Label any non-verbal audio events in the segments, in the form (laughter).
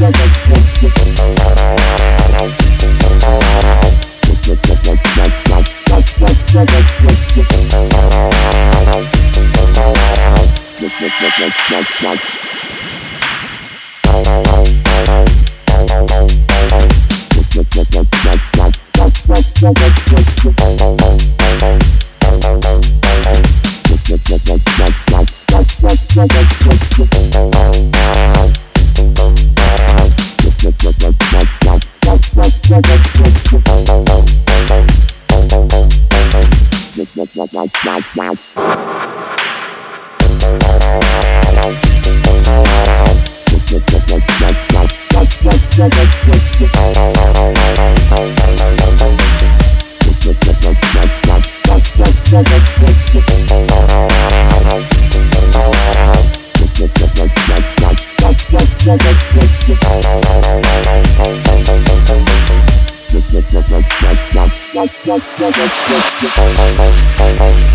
Bye. Thank you.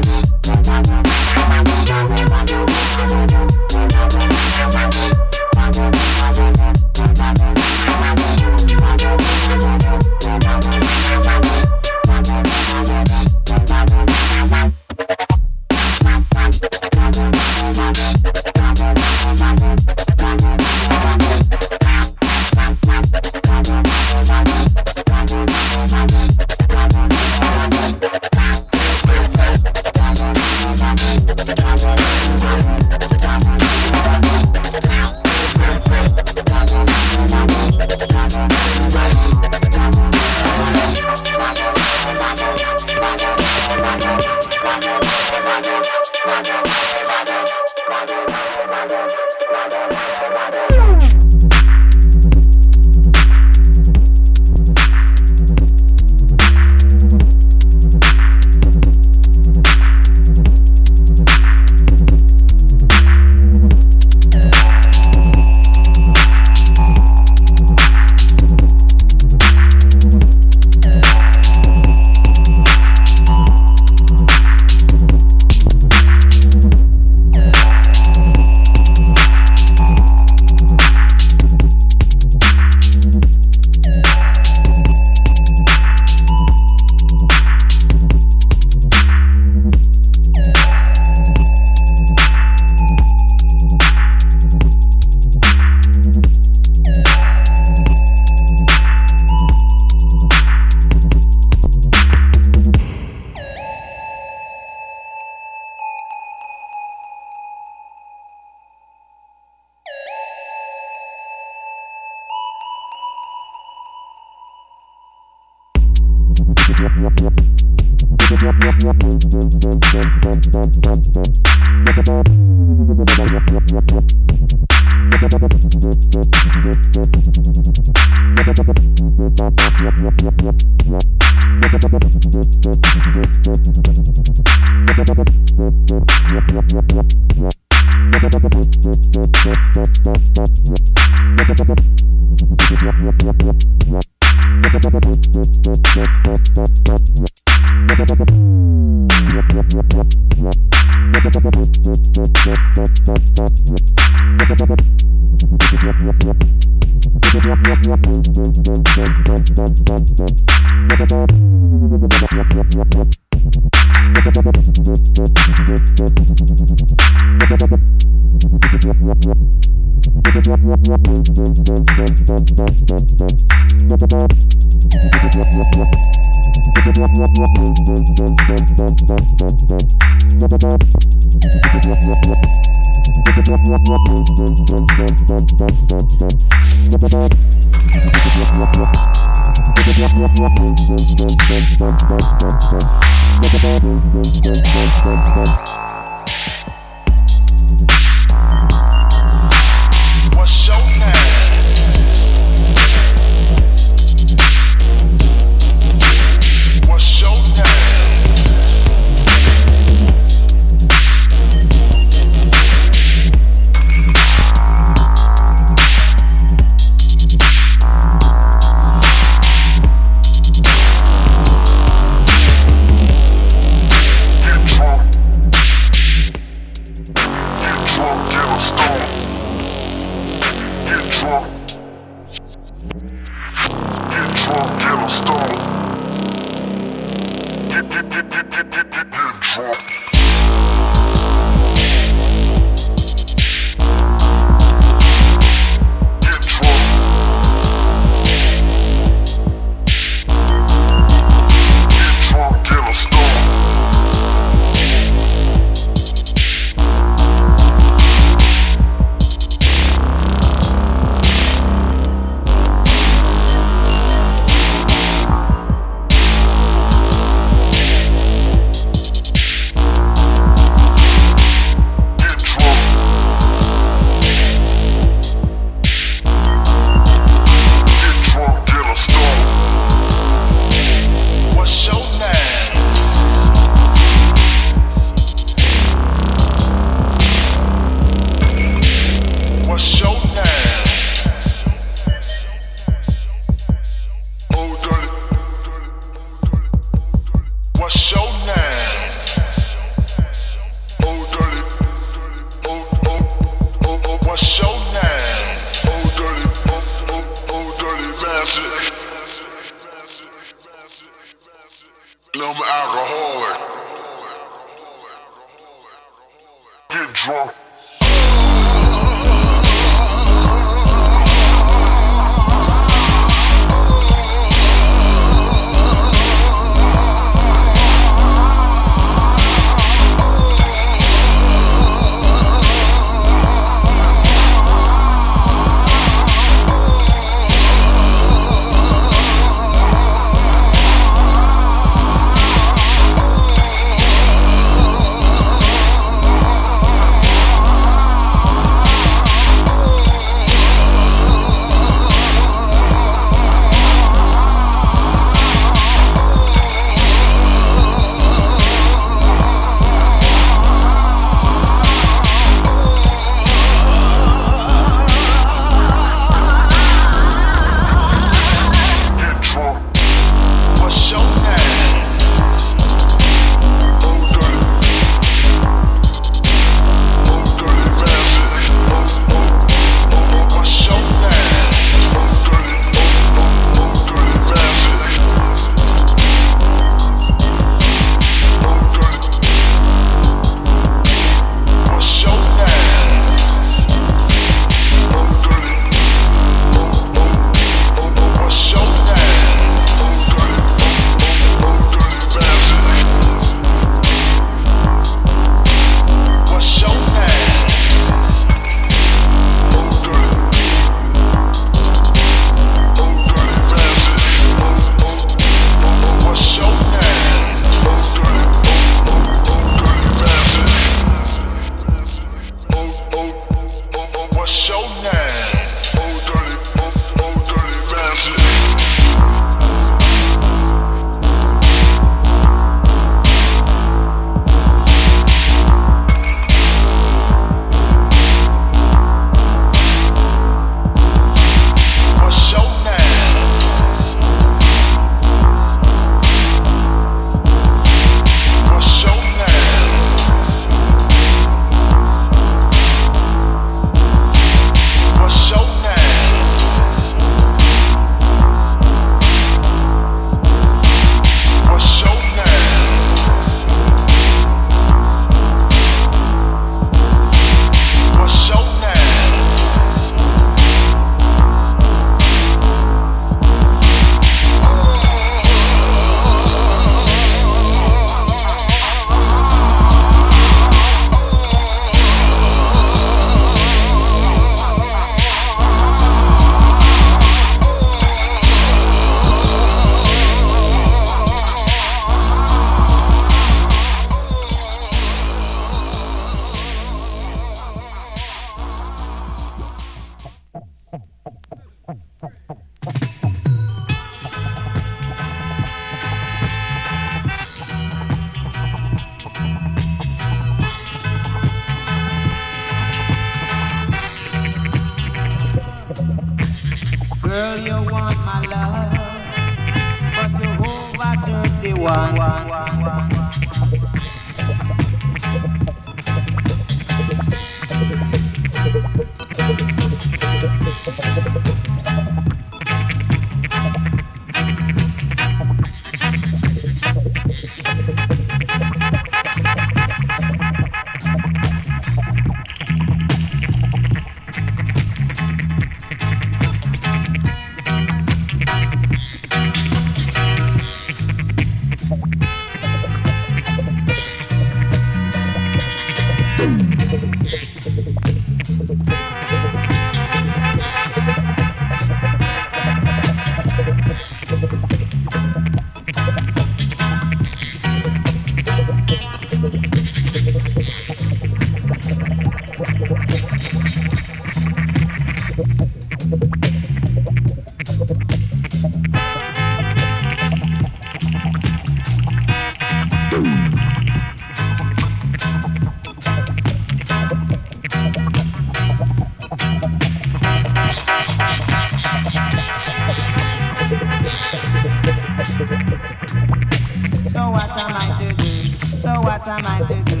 I to do? So what am I to do?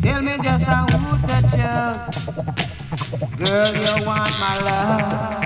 Tell me just how who to choose. Girl, you want my love.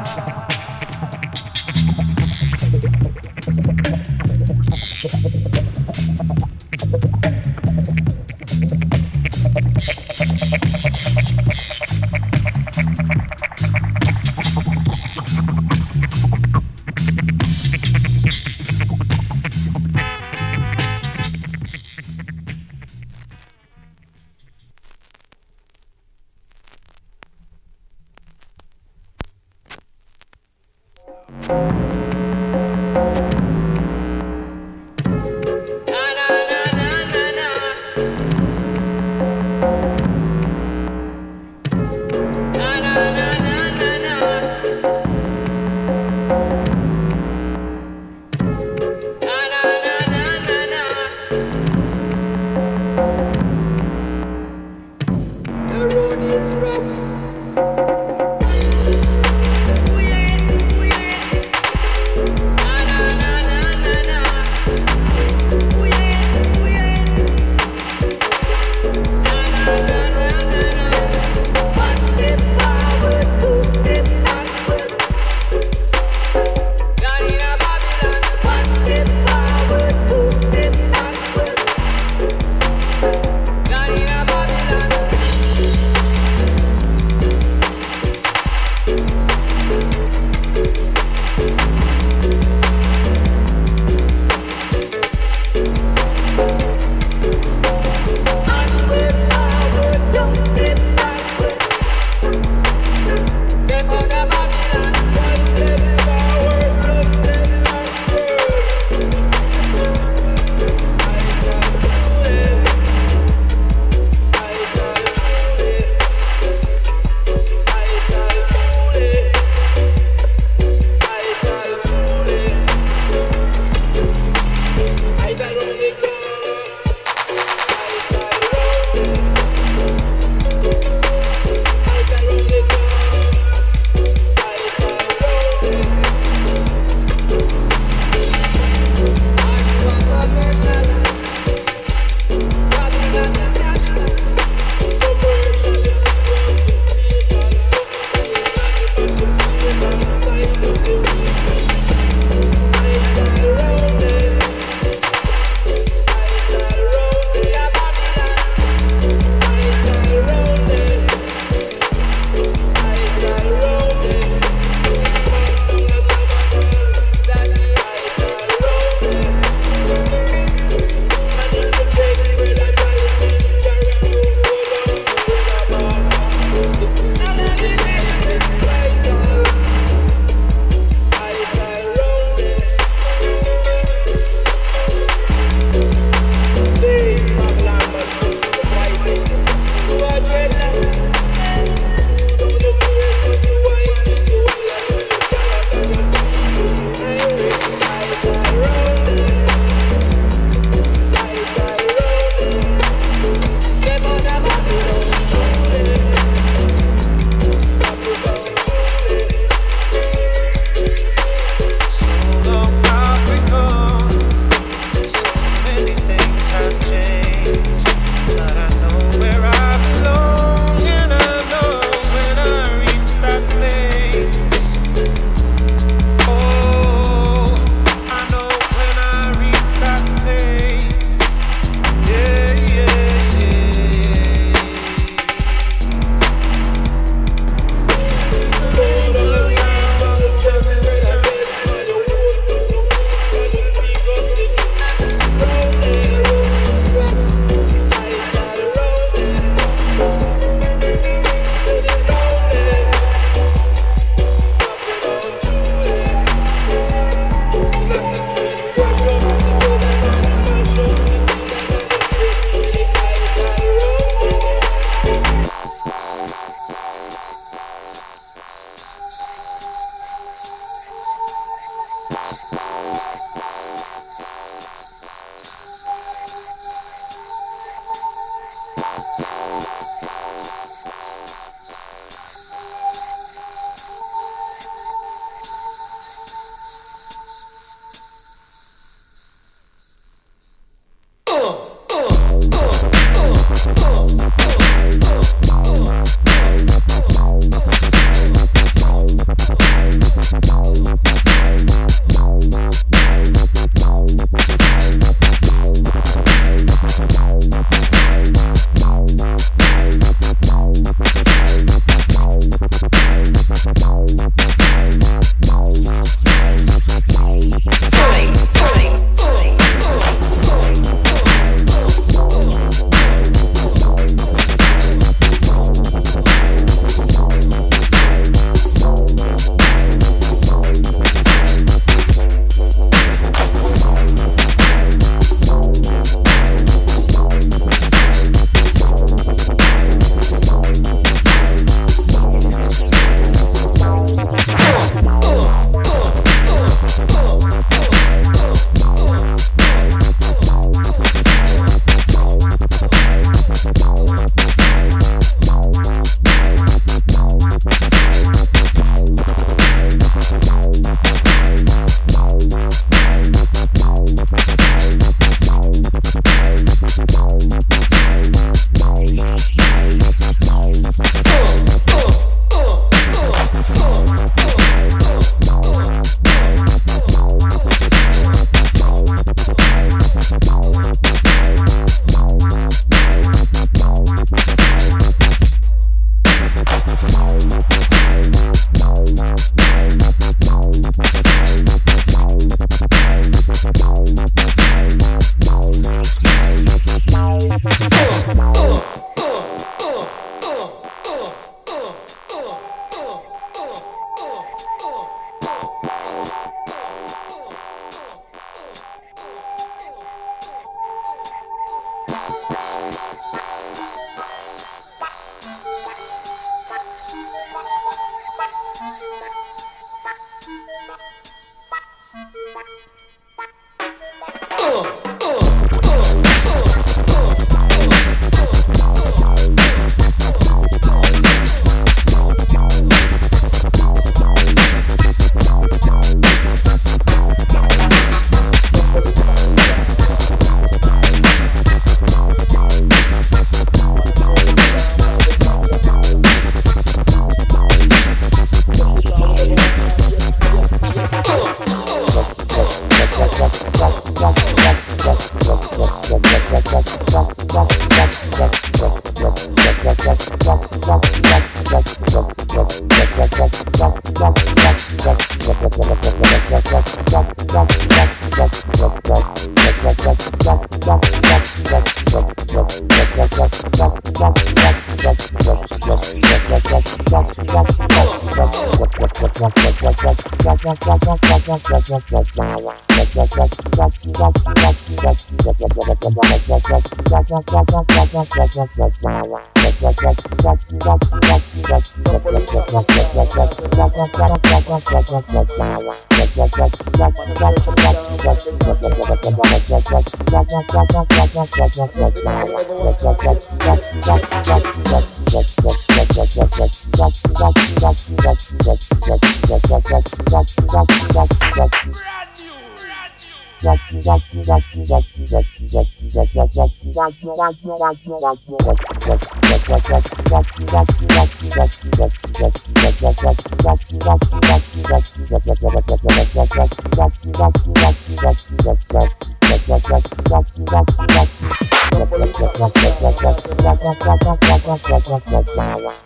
Wow.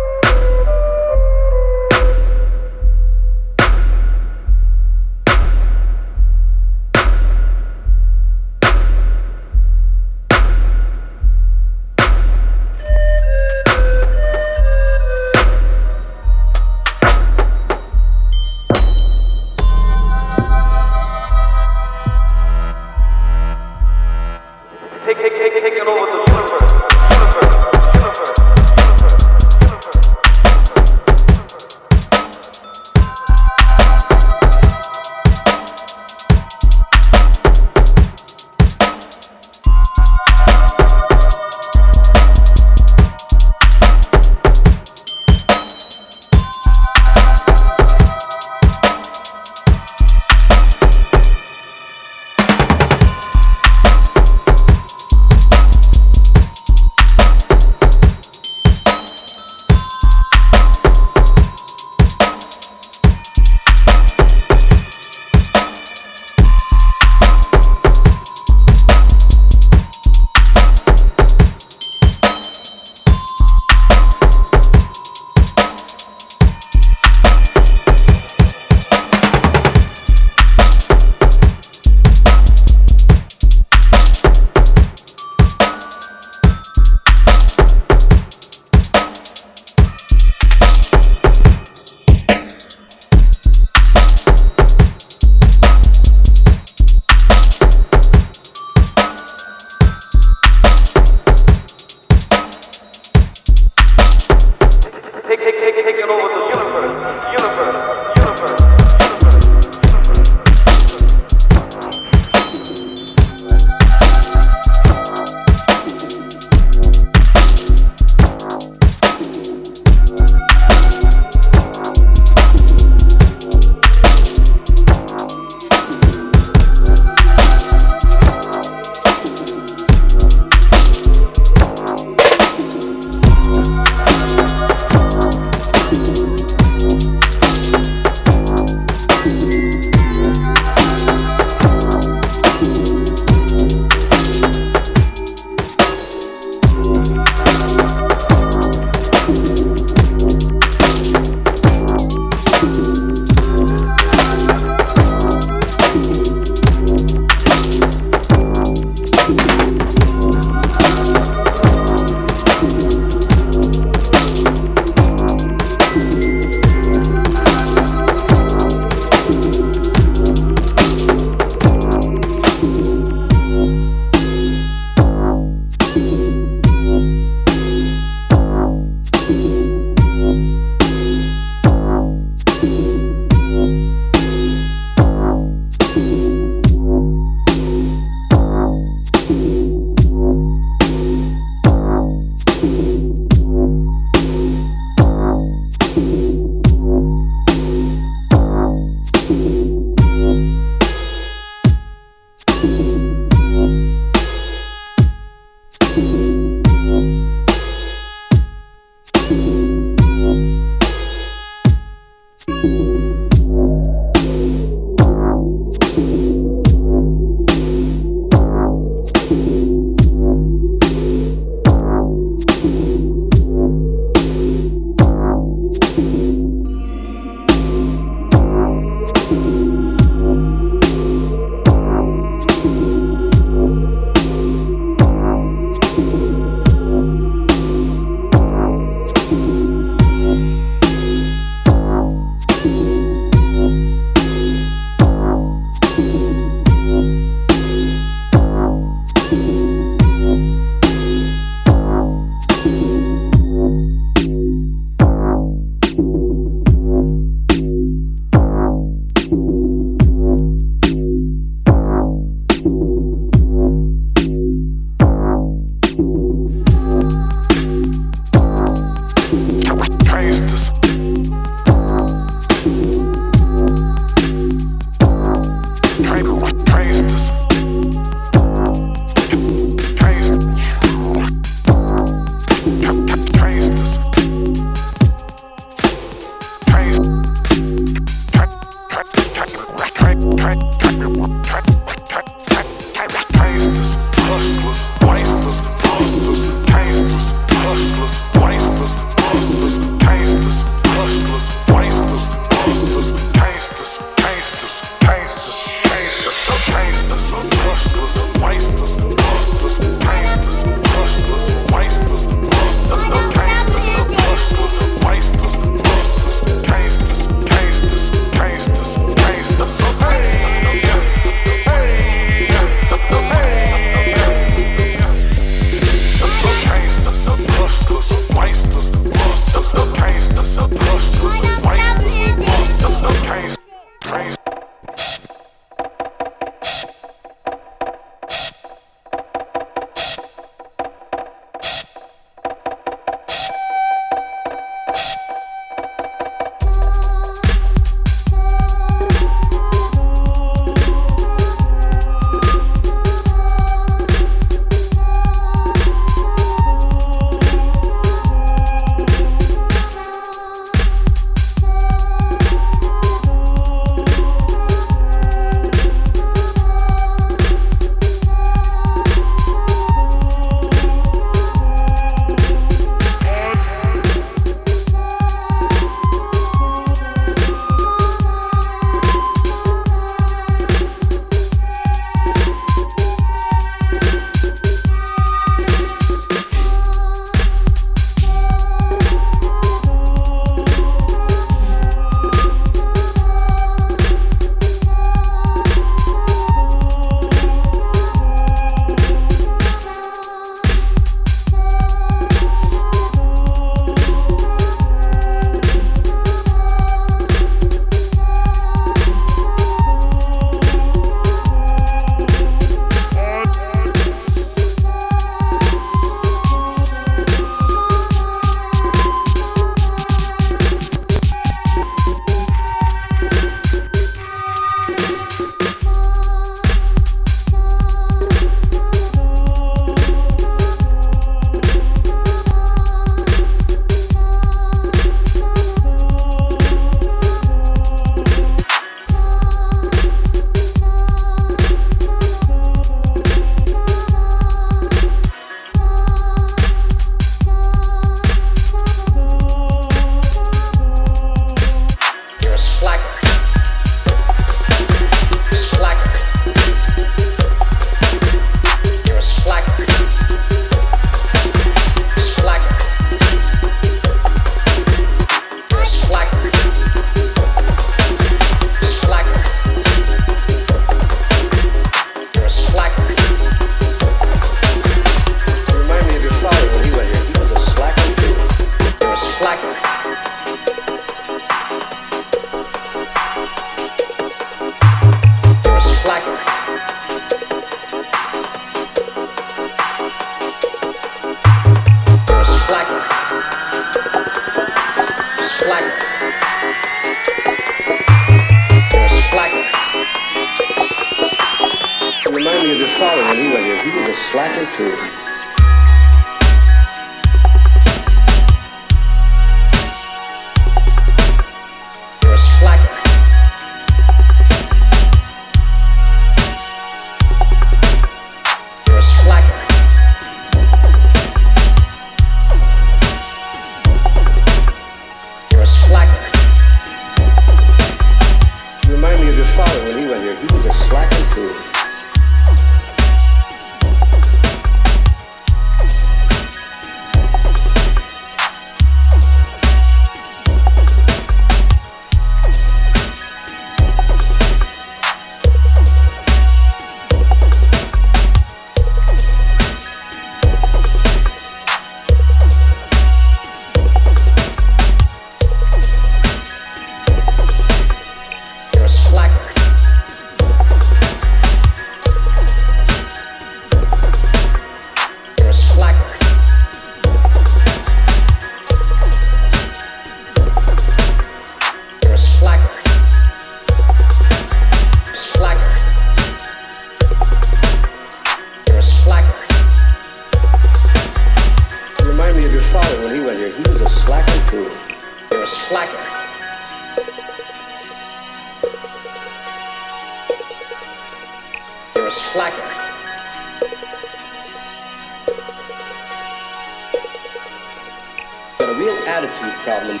attitude problem.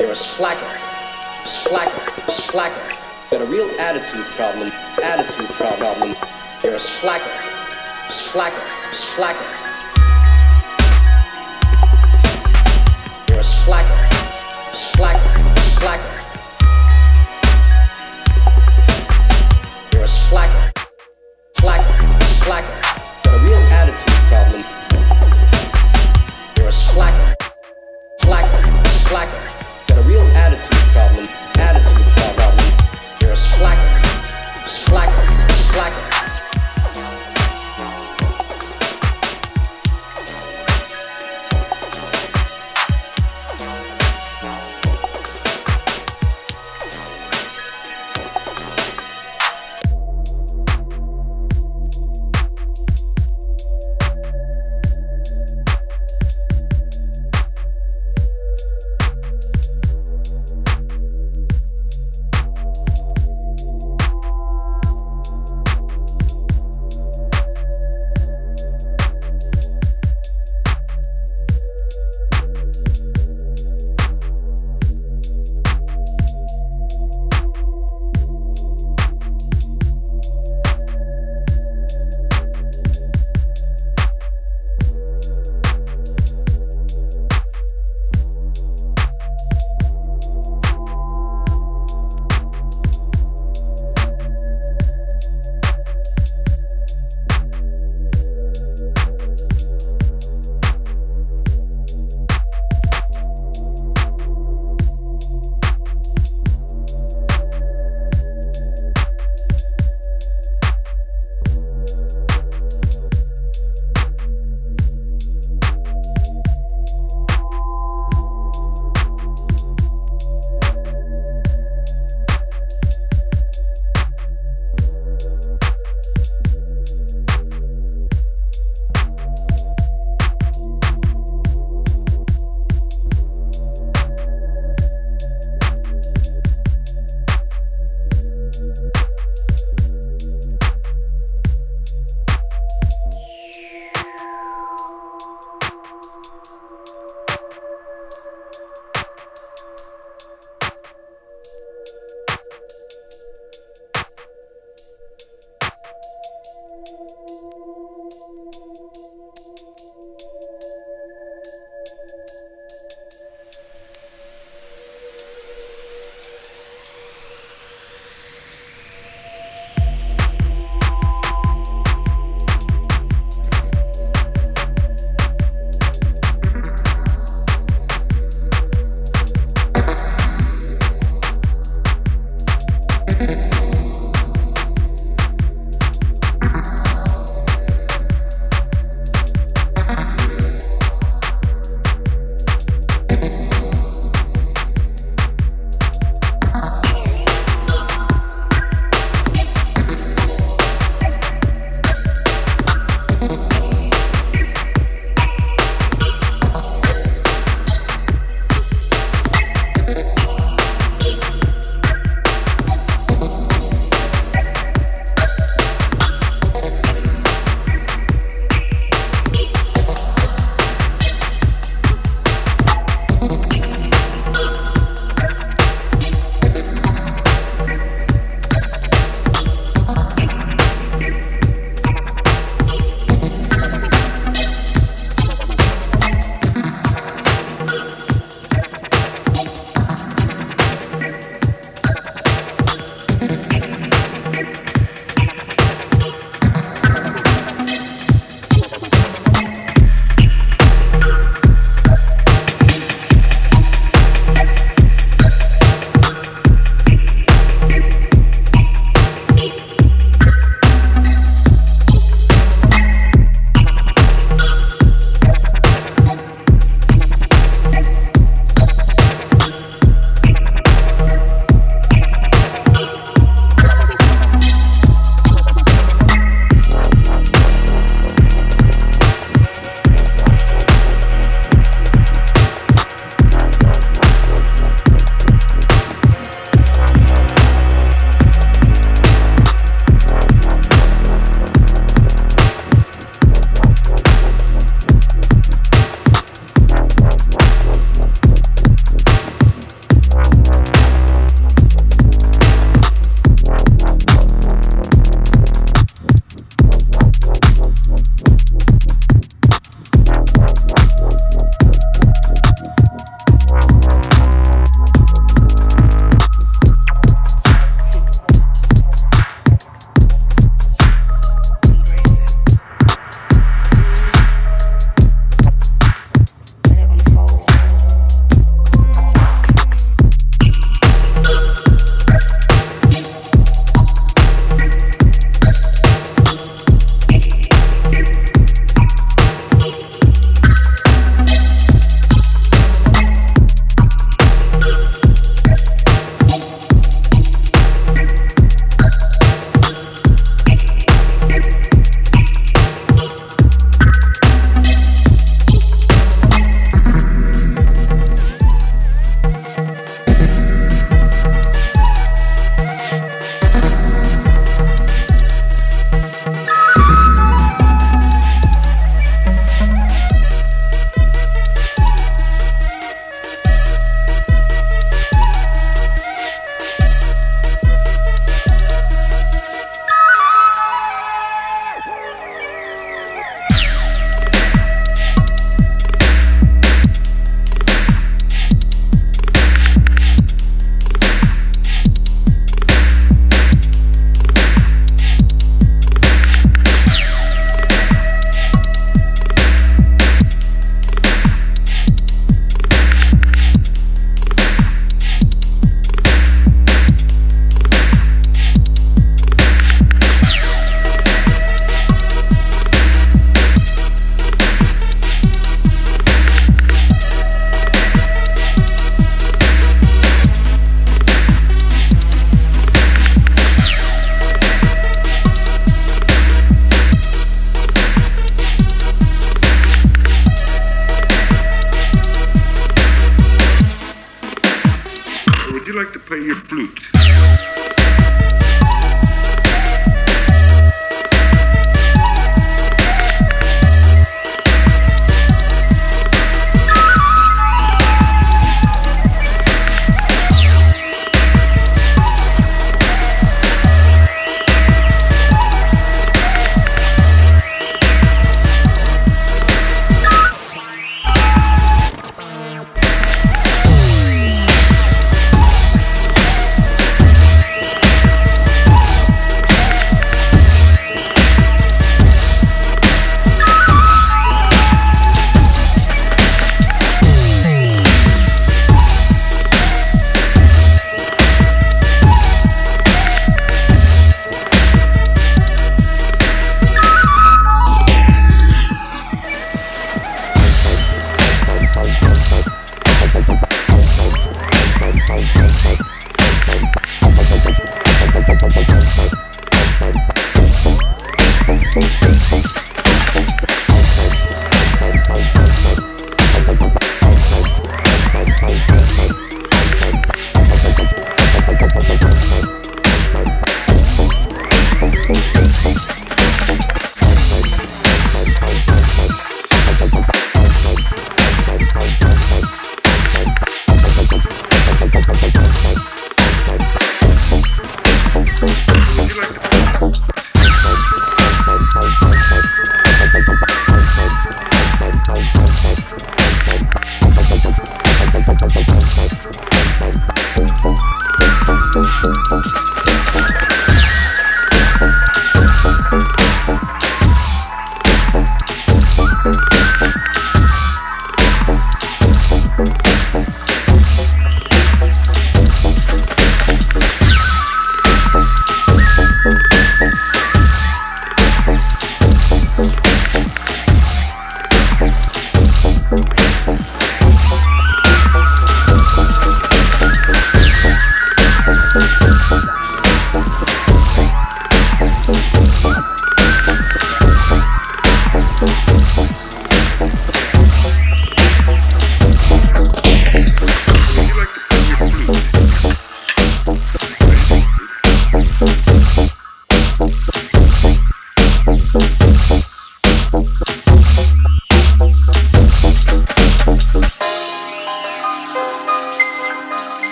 You're a slacker, slacker, slacker. Got a real attitude problem, attitude problem. You're a slacker, slacker, slacker. You're a slacker, slacker, slacker.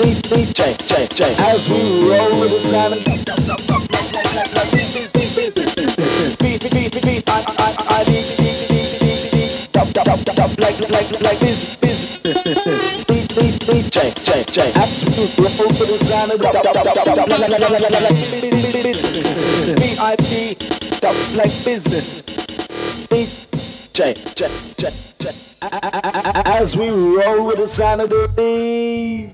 Check, check, check. As we roll with the slam and beat, beat, beat, beat, I, I, I, I, beat, beat, beat, beat, beat, dub, dub, dub, dub, like, like, like this, this, this, beat, beat, beat, check, check, check. Absolute roll with the slam and dub, dub, dub, dub, dub, like, like, like, like, beat, beat, beat, beat, beat, dub, like business, beat. As we roll with the sound of the DJ.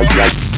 Yeah.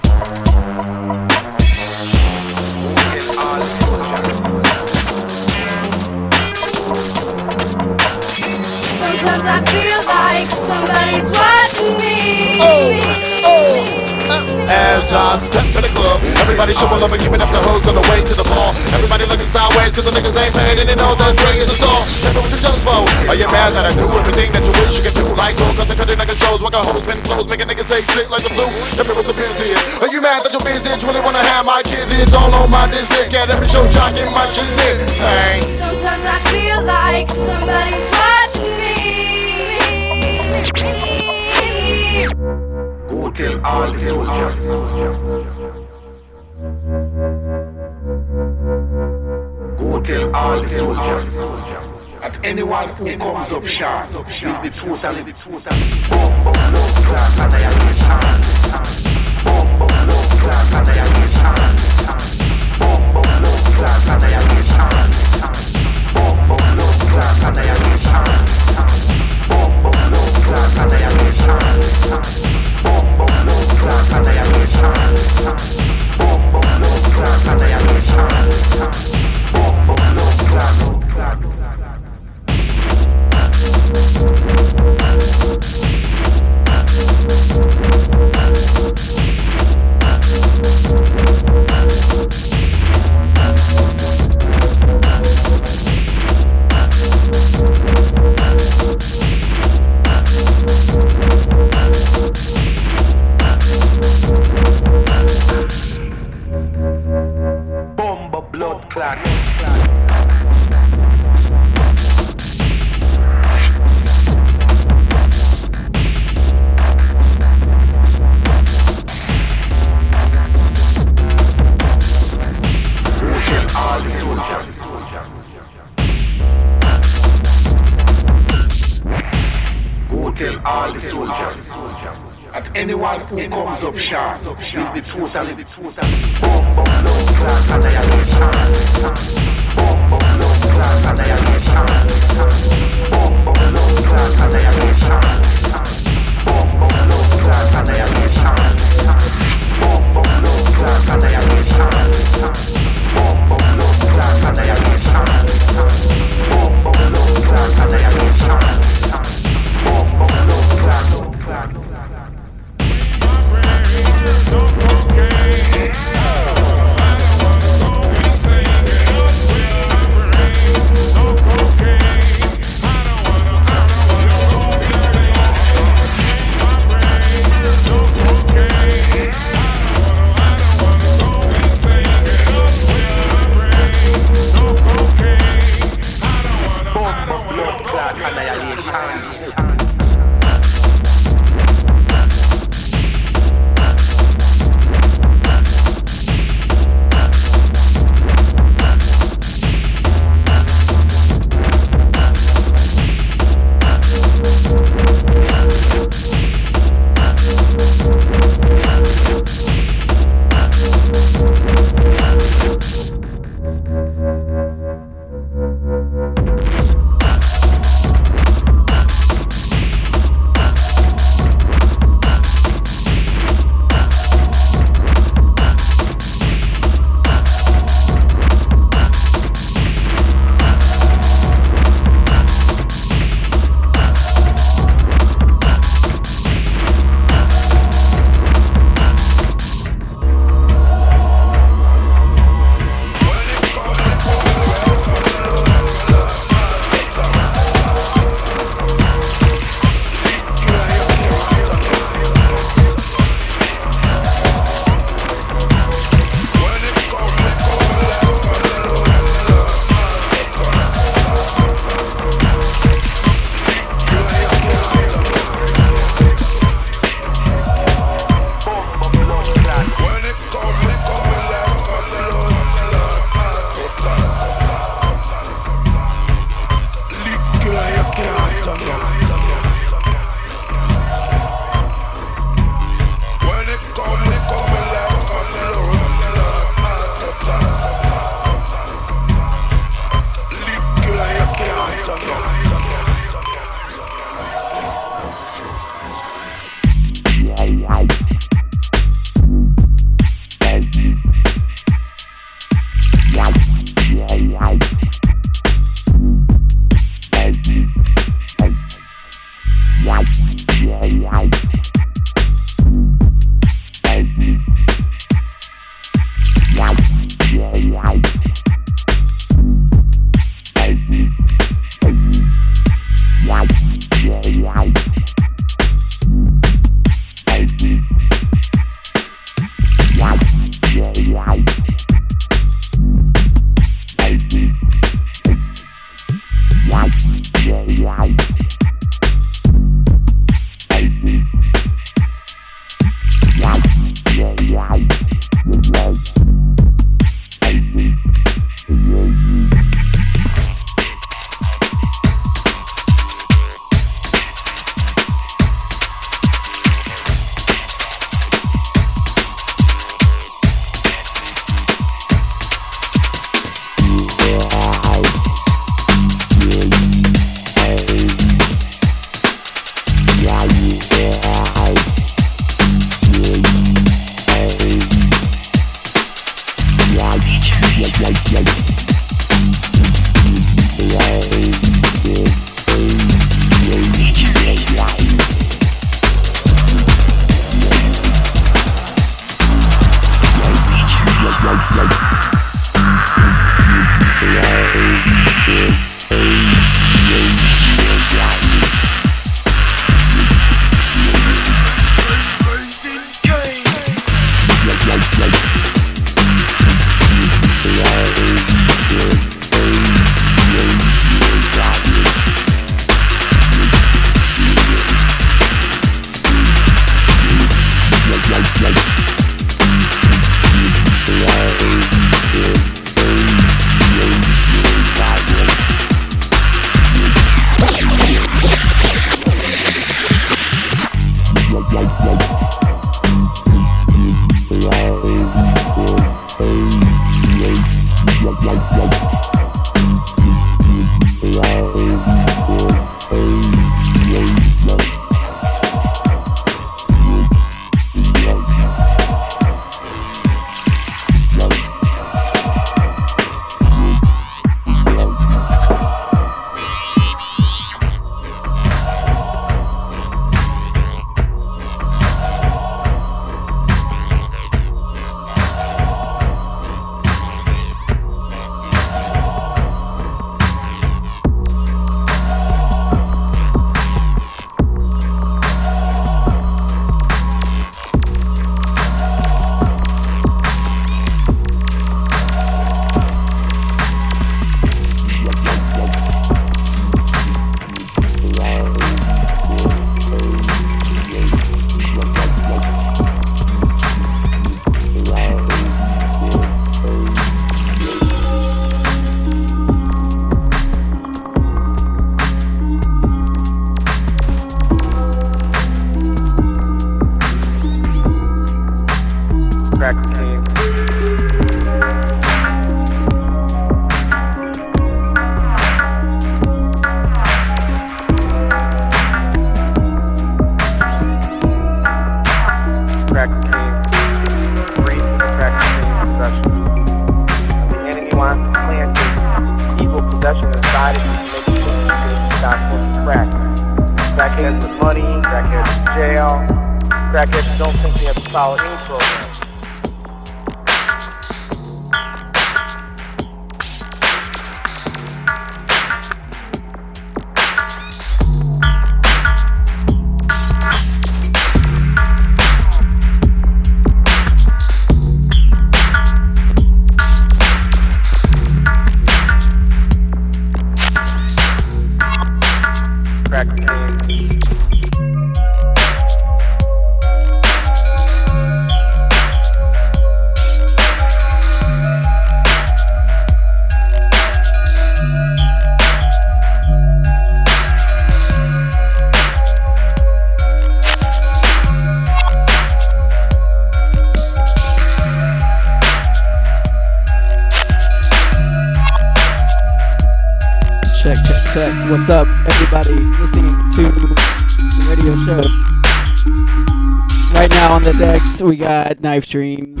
we got Knife Dreams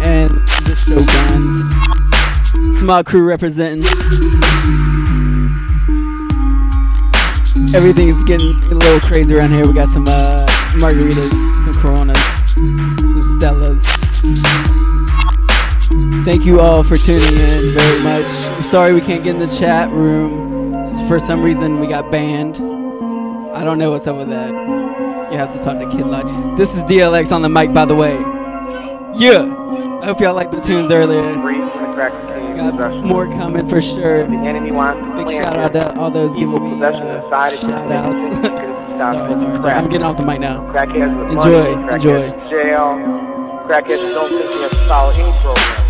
and the Shoguns. Small crew representing. Everything's getting a little crazy around here. We got some uh, margaritas, some Coronas, some Stellas. Thank you all for tuning in very much. I'm sorry we can't get in the chat room. For some reason, we got banned. I don't know what's up with that. You have to talk to Kid Logic. This is DLX on the mic, by the way. Yeah. I hope y'all liked the tunes earlier. Got more coming for sure. Big shout out to all those giving me uh, shout outs. (laughs) sorry, sorry, sorry. I'm getting off the mic now. Enjoy, enjoy. Jail. Crackheads don't think we have to follow any program.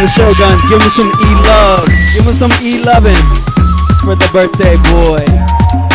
the Give him some E-love. Give him some E-loving for the birthday boy.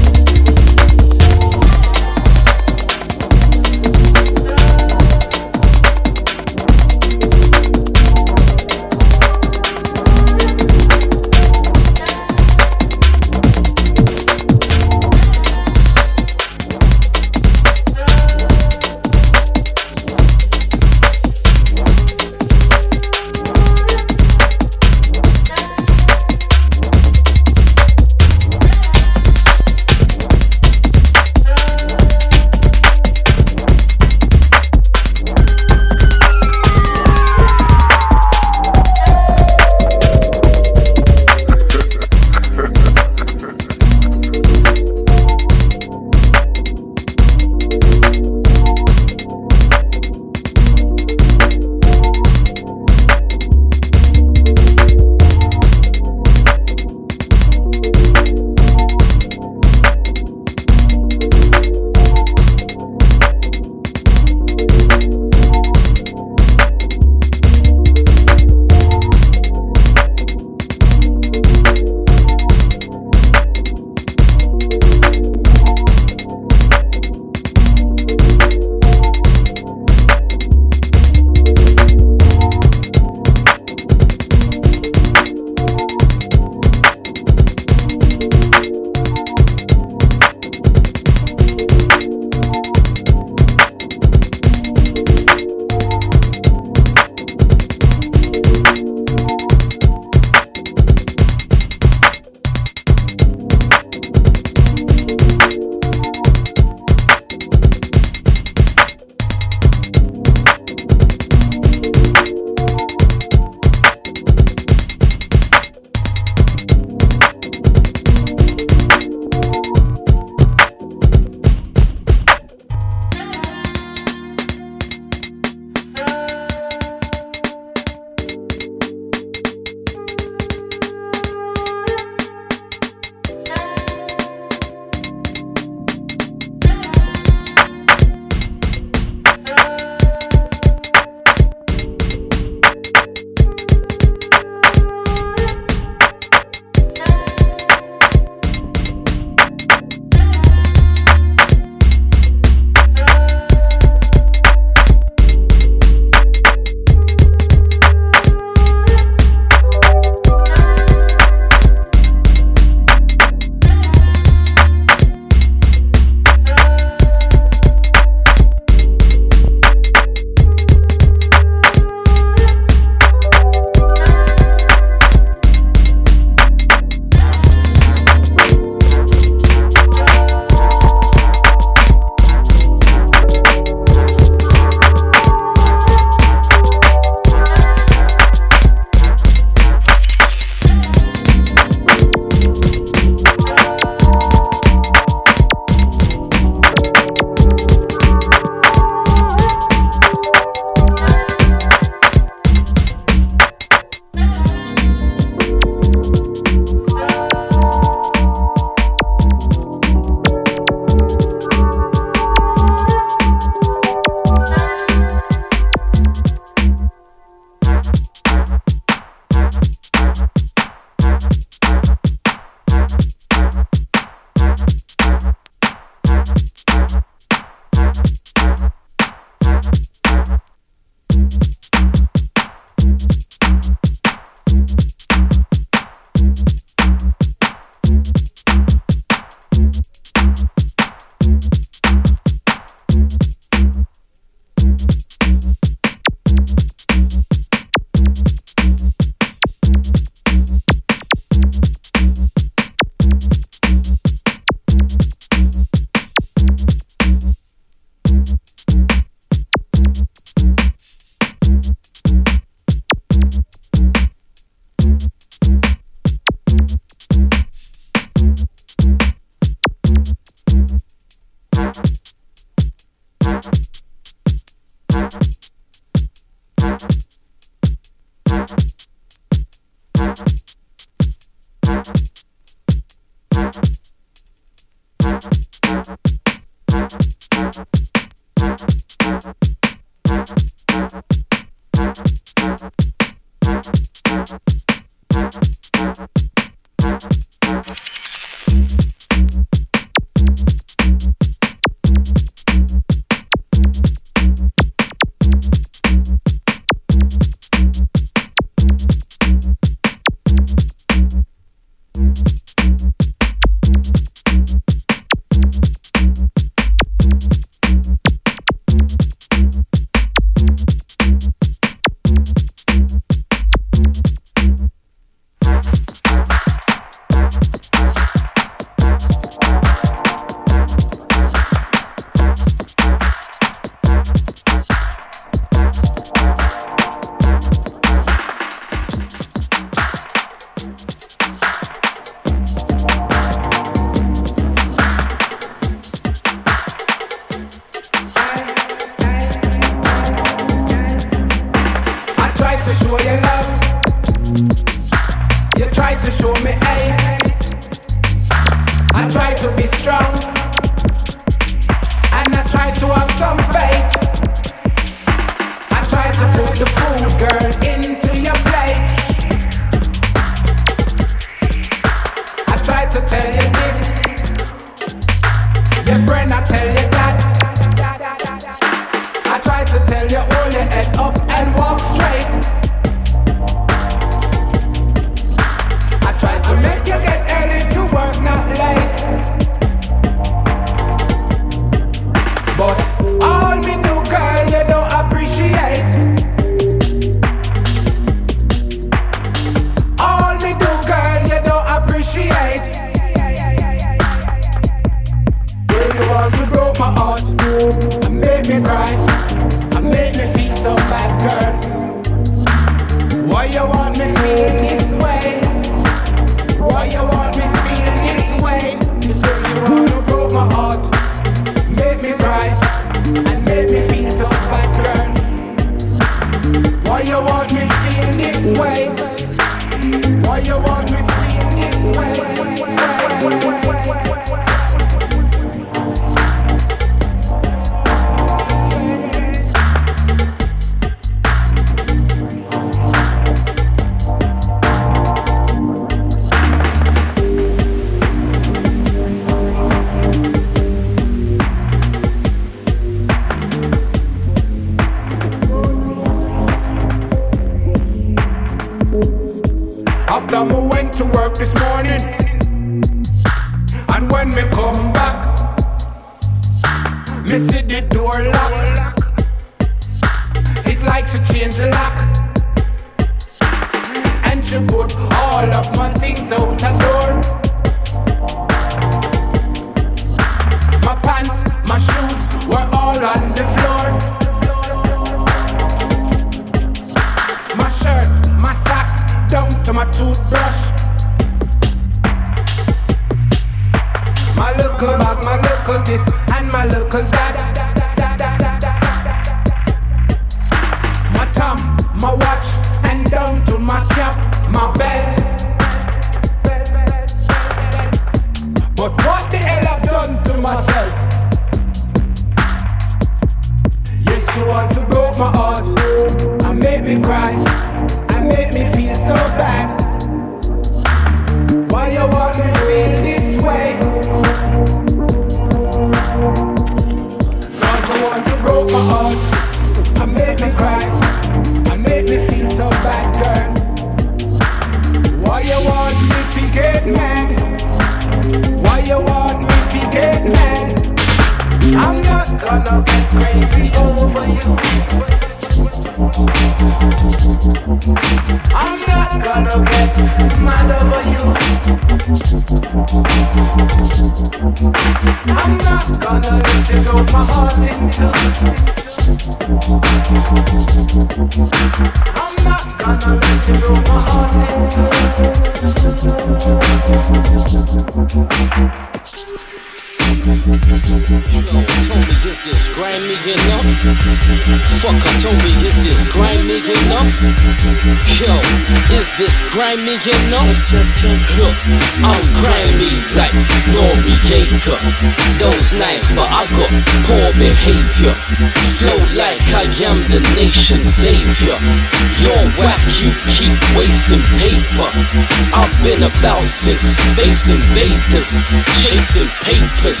I've been about since Space Invaders, chasing papers.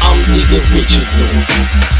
I'm the original.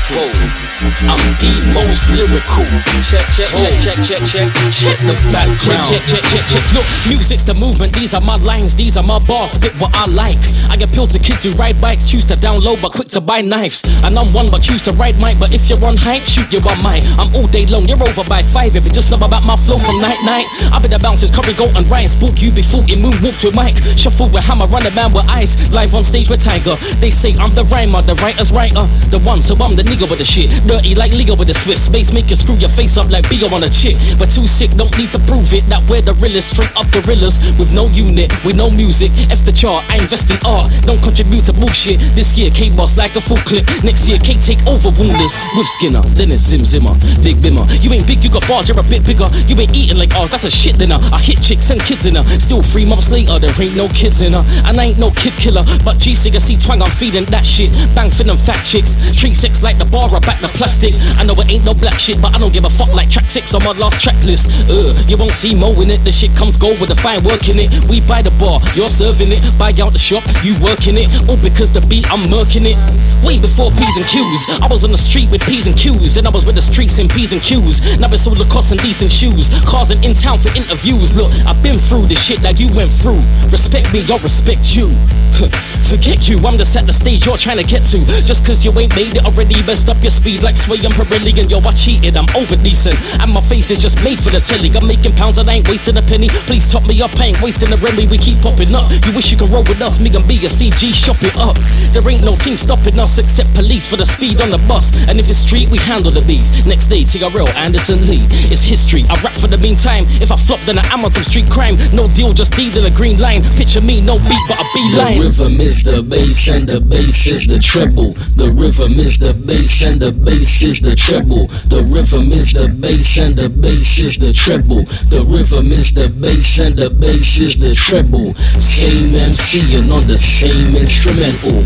Whoa, I'm the most lyrical. Check, check, check, oh. check, check, check, check the background. Check, check, check, check. Look, music's the movement. These are my lines. These are my bars. Spit what I like. I appeal to kids who ride bikes, choose to download, but quick to buy knives. And I'm one, but choose to ride mic. But if you're on hype, shoot you on mic. I'm all day long. You're over by five. If you just know about my flow from night night, I've been the bounces, curry goat and Ryan. Spook you before it moonwalk to mic. Shuffle with hammer, run a man with ice. Live on stage with Tiger. They say I'm the rhymer, the writer's writer. The one, so I'm the nigga with the shit. Dirty like Leo with the Swiss. Space make you screw your face up like Bio on a chick. But too sick, don't need to prove it. That we're the realest, straight up gorillas. With no unit, with no music. F the chart, I invest in art. Don't contribute to bullshit. This year, K boss like a full clip. Next year, K take over wounders. With Skinner, then it's Zim Zimmer. Big Bimmer. You ain't big, you got bars, you're a bit bigger. You ain't eating like ours, that's a shit dinner. I hit chicks and kids in her. Still three months later, there ain't no kids in her. And I ain't no kid killer. But G Sig, see twang, I'm feeding that shit. Bang for them fat chicks. Treat sex like the bar, I back the plastic. I know it ain't no black shit, but I don't give a fuck like track six on my last track list. Uh, you won't see Mo in it. The shit comes gold with the fine work in it. We buy the bar, you're serving it. Buy out the shop, you working it. All because the beat, I'm murking it. Way before P's and Q's. I was on the street with P's and Q's. Then I was with the streets in P's and Q's. Now it's all Lacoste and decent shoes. Cars and in town for interviews. Look, I've been through the shit that you went through. Respect me, I'll respect you. (laughs) Forget you, I'm just at the stage you're trying to get to. Just cause you ain't made it already, best up your speed like Sway and yo, I cheated, I'm over decent. And my face is just made for the telly. I'm making pounds and I ain't wasting a penny. Please top me up, I ain't wasting a Remy. We keep popping up. You wish you could roll with us, me and B a CG, shop it up. There ain't no team stopping us except police for the speed on the bus. And if it's street, we handle the beef. Next day, TRL, Anderson Lee. It's history. I rap for the meantime. If I flop, then I am on some street crime. No deal, just deed in a green line. Picture me, no beat, but a The beeline. rhythm is the bass and the bass is the treble. The rhythm is the bass and the bass is the treble. The rhythm is the bass and the bass is the treble. The rhythm is the bass and the bass is the treble. Same MC and on the same instrumental.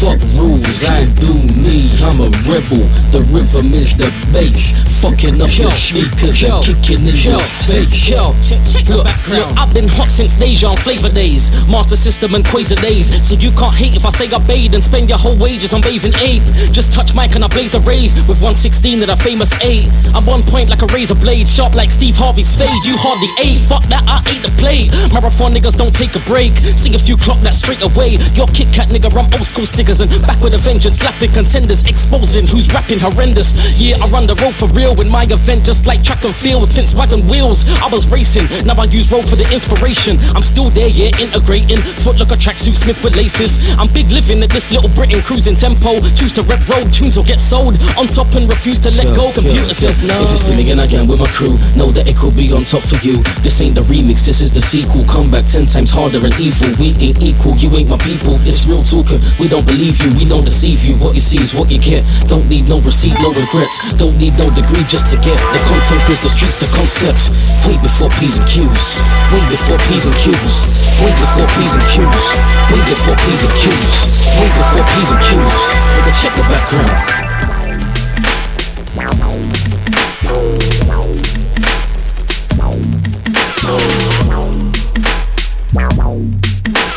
Fuck rules, I do me, I'm a rebel. The rhythm is the bass, fucking up your speakers and kicking in your face. Yo, check, check the background. Look, I've been hot since Deja on Flavor Days, Master System and Quasar Days. So you can't hate if I say I bathe and spend your whole wages on bathing ape. Just touch mic and I blaze the rave with 116 and a famous 8. I'm one point like a razor blade, sharp like Steve Harvey's fade. You hardly ate, fuck that, I ate the play. Marathon niggas don't take a break. See if you clock that straight away. Your Kit Kat nigga, I'm old school stickers and back with a vengeance. Slapping contenders, exposing who's rapping horrendous. Yeah, I run the road for real in my event, just like track and field. Since wagon wheels, I was racing. Now I use road for the inspiration. I'm still there, yeah, integrating. Foot like a Smith with laces. I'm big living at this little Britain cruising tempo. Choose to rep road tunes or get sold. On top and refuse to let go. Computer says no. If you see me again, I can with my crew. Know that it could be on top for you. This ain't the remix, this is the sequel. Come back ten times harder and evil. We ain't equal, you ain't my people. It's real talking. Uh, we don't believe you, we don't deceive you. What you see is what you get. Don't need no receipt, no regrets. Don't need no degree just to get. The content is the streets, the concept. Way before P's and Q's. Way before P's and Q's. Way before P's and Q's. Way before P's and Q's. Way before P's and Q's. Nigga, check the background.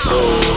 Oh.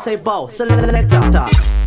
Say bo, selecta.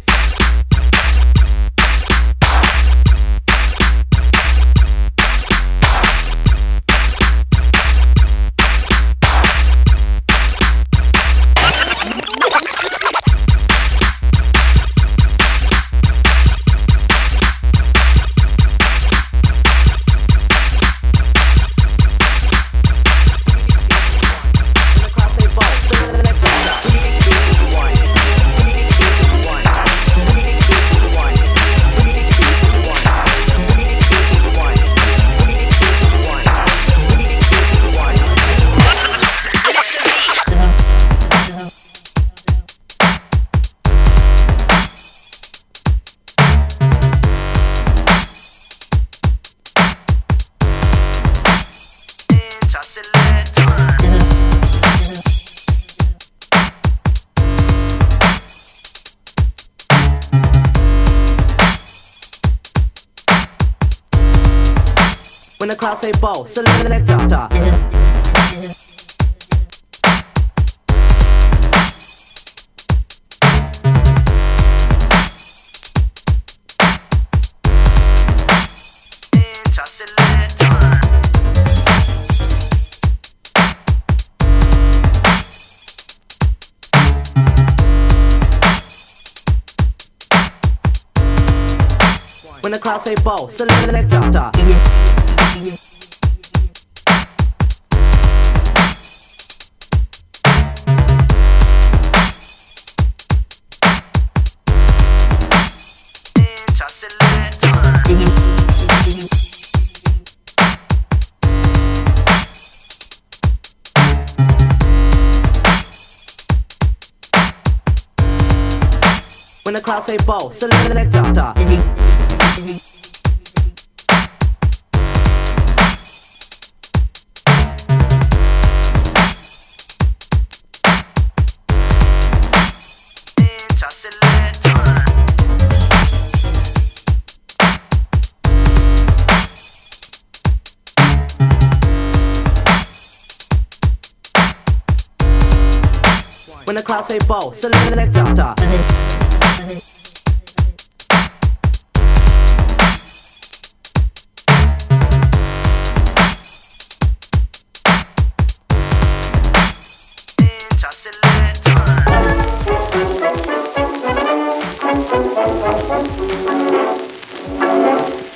When the crowd say bo.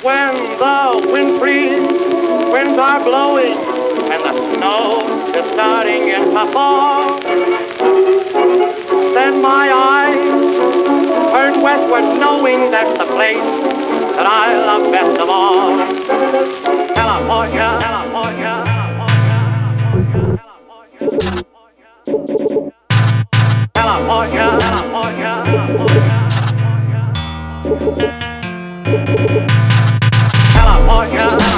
When the wind freezes, winds are blowing, and the snow is starting in to fall. Knowing that's the place that I love best of all. California, California. California, California, California, California,